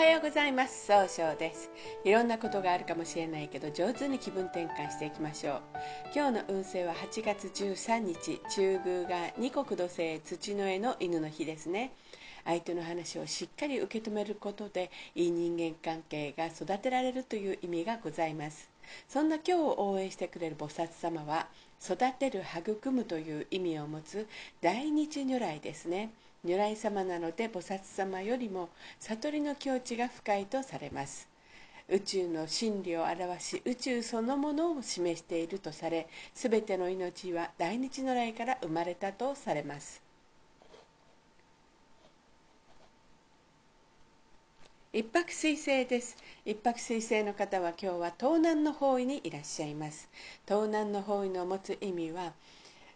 はようございます。総称です。いろんなことがあるかもしれないけど上手に気分転換していきましょう。今日の運勢は8月13日中宮が二国土星土の絵の犬の日ですね。相手の話をしっかり受け止めることでいい人間関係が育てられるという意味がございます。そんな今日を応援してくれる菩薩様は育てる育むという意味を持つ大日如来ですね。如来様なので菩薩様よりも悟りの境地が深いとされます。宇宙の真理を表し宇宙そのものを示しているとされ全ての命は大日如来から生まれたとされます。一泊水星です。一泊水星の方は今日は東南の方位にいらっしゃいます。東南の方位の持つ意味は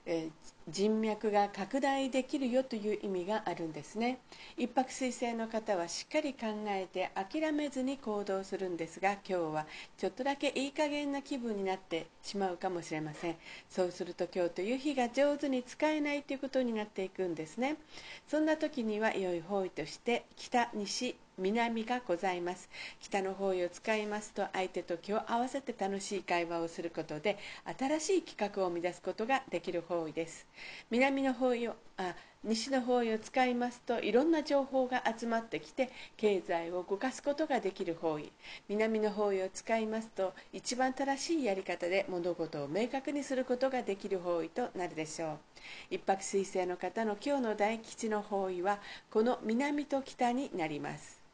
え人脈が拡大できるよという意味があるんですね。一泊水星の方はしっかり考えて諦めずに行動するんですが今日はちょっとだけいい加減な気分になってしまうかもしれません。そうすると今日という日が上手に使えないということになっていくんですね。そんな時には良い方位として北西南がございます。北の方位を使いますと相手と気を合わせて楽しい会話をすることで新しい企画を生み出すことができる方位です。南の方位をあ西の方位を使いますといろんな情報が集まってきて経済を動かすことができる方位。南の方位を使いますと一番正しいやり方で物事を明確にすることができる方位となるでしょう。一泊水星の方の今日の大吉の方位はこの南と北になります。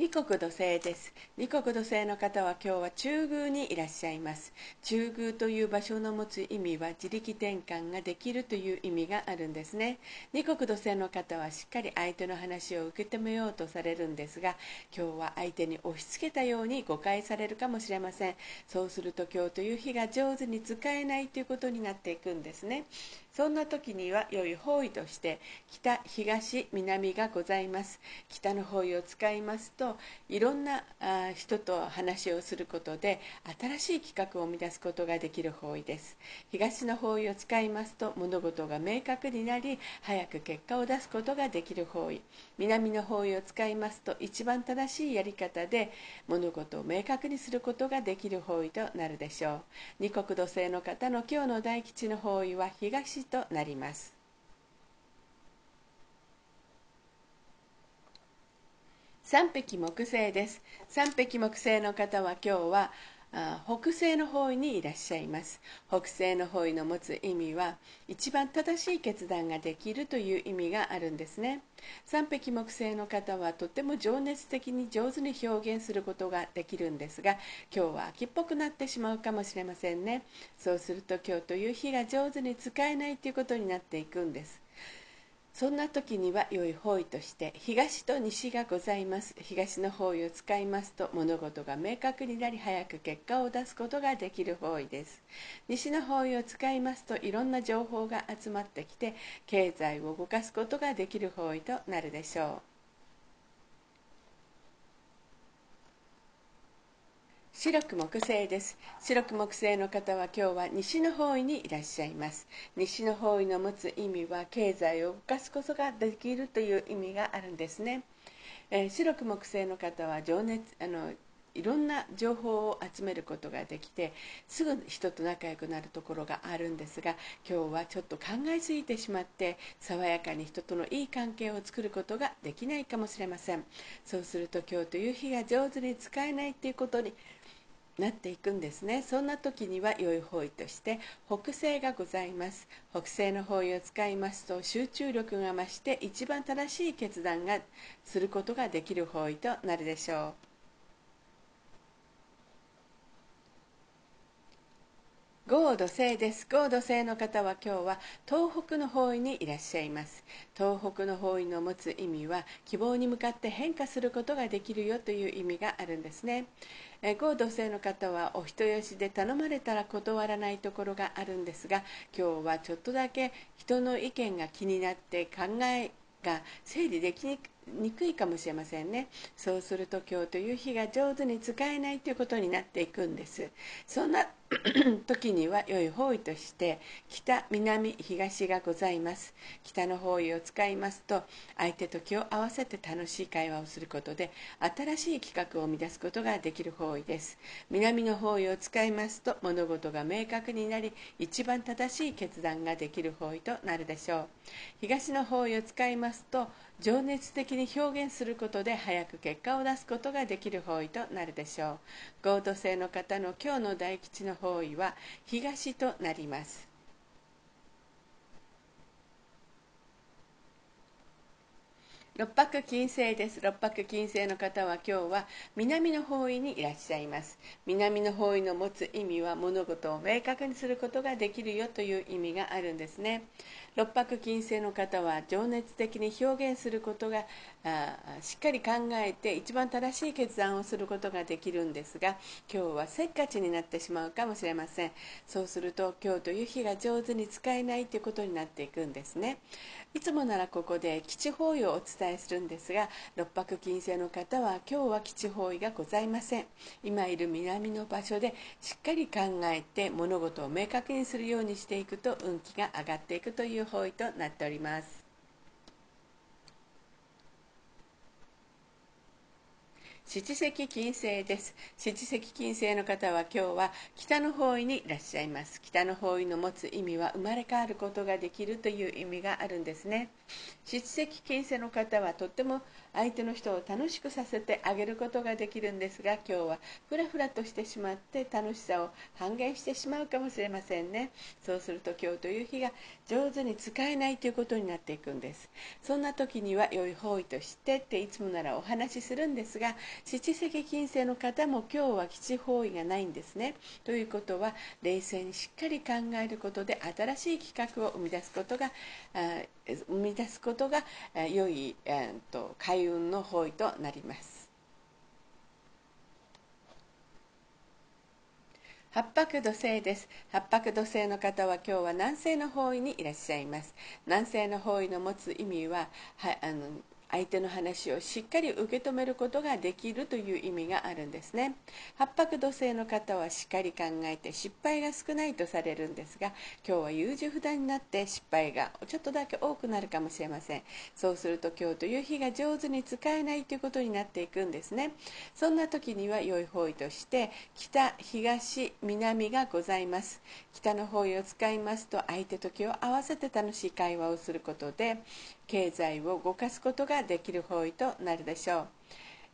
二国土星です。二国土星の方は今日は中宮にいらっしゃいます。中宮という場所の持つ意味は自力転換ができるという意味があるんですね。二国土星の方はしっかり相手の話を受け止めようとされるんですが今日は相手に押し付けたように誤解されるかもしれません。そうすると今日という日が上手に使えないということになっていくんですね。そんな時には良い方位として北東南がございます。北の方位を使いますといろんな人と話をすることで新しい企画を生み出すことができる方位です。東の方位を使いますと物事が明確になり早く結果を出すことができる方位。南の方位を使いますと一番正しいやり方で物事を明確にすることができる方位となるでしょう。二国土星の方の今日の大吉の方位は東となります。三匹木星です。三匹木星の方は今日は北西の方位にいらっしゃいます。北西の方位の持つ意味は一番正しい決断ができるという意味があるんですね。三匹木星の方はとても情熱的に上手に表現することができるんですが今日は秋っぽくなってしまうかもしれませんね。そうすると今日という日が上手に使えないということになっていくんです。そんな時には良い方位として東と西がございます。東の方位を使いますと物事が明確になり早く結果を出すことができる方位です。西の方位を使いますといろんな情報が集まってきて経済を動かすことができる方位となるでしょう。白く木星です。白く木星の方は今日は西の方位にいらっしゃいます。西の方位の持つ意味は経済を動かすことができるという意味があるんですね、えー、白く木星の方は情熱あのいろんな情報を集めることができてすぐ人と仲良くなるところがあるんですが今日はちょっと考えすぎてしまって爽やかに人とのいい関係を作ることができないかもしれません。そうすると今日という日が上手に使えないということになっていくんですね。そんな時には良い方位として北西がございます。北西の方位を使いますと集中力が増して一番正しい決断がすることができる方位となるでしょう。合土星です。合土星の方は今日は東北の方位にいらっしゃいます。東北の方位の持つ意味は希望に向かって変化することができるよという意味があるんですね。合土星の方はお人よしで頼まれたら断らないところがあるんですが今日はちょっとだけ人の意見が気になって考えが整理できにくいかもしれませんね。そうすると今日という日が上手に使えないということになっていくんです。そんな 時には良い方位として北南東がございます。北の方位を使いますと相手と気を合わせて楽しい会話をすることで新しい企画を生み出すことができる方位です。南の方位を使いますと物事が明確になり一番正しい決断ができる方位となるでしょう。東の方位を使いますと情熱的に表現することで早く結果を出すことができる方位となるでしょう。合土星の方の今日の大吉の方位は東となります。六白金星です。六白金星の方は今日は南の方位にいらっしゃいます。南の方位の持つ意味は物事を明確にすることができるよという意味があるんですね。六白金星の方は情熱的に表現することがしっかり考えて一番正しい決断をすることができるんですが今日はせっかちになってしまうかもしれません。そうすると今日という日が上手に使えないということになっていくんですね。いつもならここで基地方位をお伝えするんですが六白金星の方は今日は基地方位がございません。今いる南の場所でしっかり考えて物事を明確にするようにしていくと運気が上がっていくという方位となっております。七石金星です。七石金星の方は今日は北の方位にいらっしゃいます。北の方位の持つ意味は生まれ変わることができるという意味があるんですね。七石金星の方はとっても相手の人を楽しくさせてあげることができるんですが今日はふらふらとしてしまって楽しさを半減してしまうかもしれませんね。そうすると今日という日が上手に使えないということになっていくんです。そんな時には良い方位としてっていつもならお話しするんですが七石金星の方も今日は基地方位がないんですね。ということは冷静にしっかり考えることで新しい企画を生み出すことが生み出すことが良い、えー、と開運の方位となります。八白土星です。八白土星の方は今日は南西の方位にいらっしゃいます。南西の方位の持つ意味ははあの相手の話をしっかり受け止めることができるという意味があるんですね。八白土星の方はしっかり考えて失敗が少ないとされるんですが今日は優柔不断になって失敗がちょっとだけ多くなるかもしれません。そうすると今日という日が上手に使えないということになっていくんですね。そんな時には良い方位として北東南がございます。北の方位を使いますと相手と気を合わせて楽しい会話をすることで経済を動かすことができる方位となるでしょう、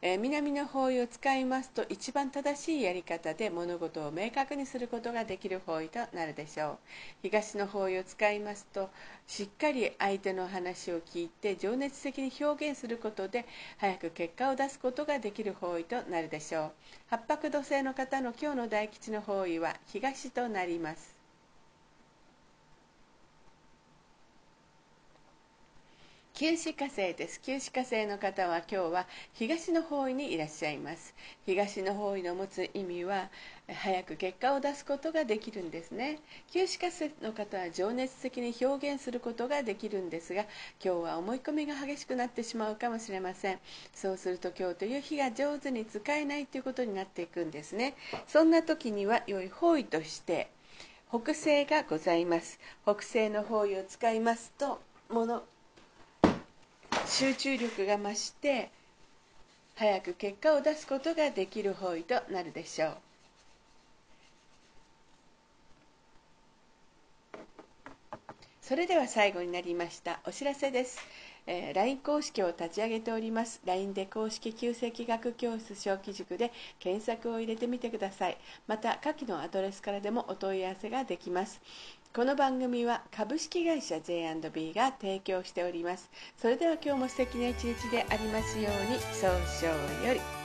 えー、南の方位を使いますと一番正しいやり方で物事を明確にすることができる方位となるでしょう。東の方位を使いますとしっかり相手の話を聞いて情熱的に表現することで早く結果を出すことができる方位となるでしょう。八白土星の方の今日の大吉の方位は東となります。九死火星です。九死火星の方は今日は東の方位にいらっしゃいます。東の方位の持つ意味は早く結果を出すことができるんですね。九死火星の方は情熱的に表現することができるんですが今日は思い込みが激しくなってしまうかもしれません。そうすると今日という日が上手に使えないということになっていくんですね。そんな時には良い方位として北西がございます。北西の方位を使いますと物集中力が増して早く結果を出すことができる方位となるでしょう。それでは最後になりましたお知らせです、えー、LINE 公式を立ち上げております。LINE で公式旧石学教室小規塾で検索を入れてみてください。また下記のアドレスからでもお問い合わせができます。この番組は株式会社 J&B が提供しております。それでは今日も素敵な一日でありますように。早々より。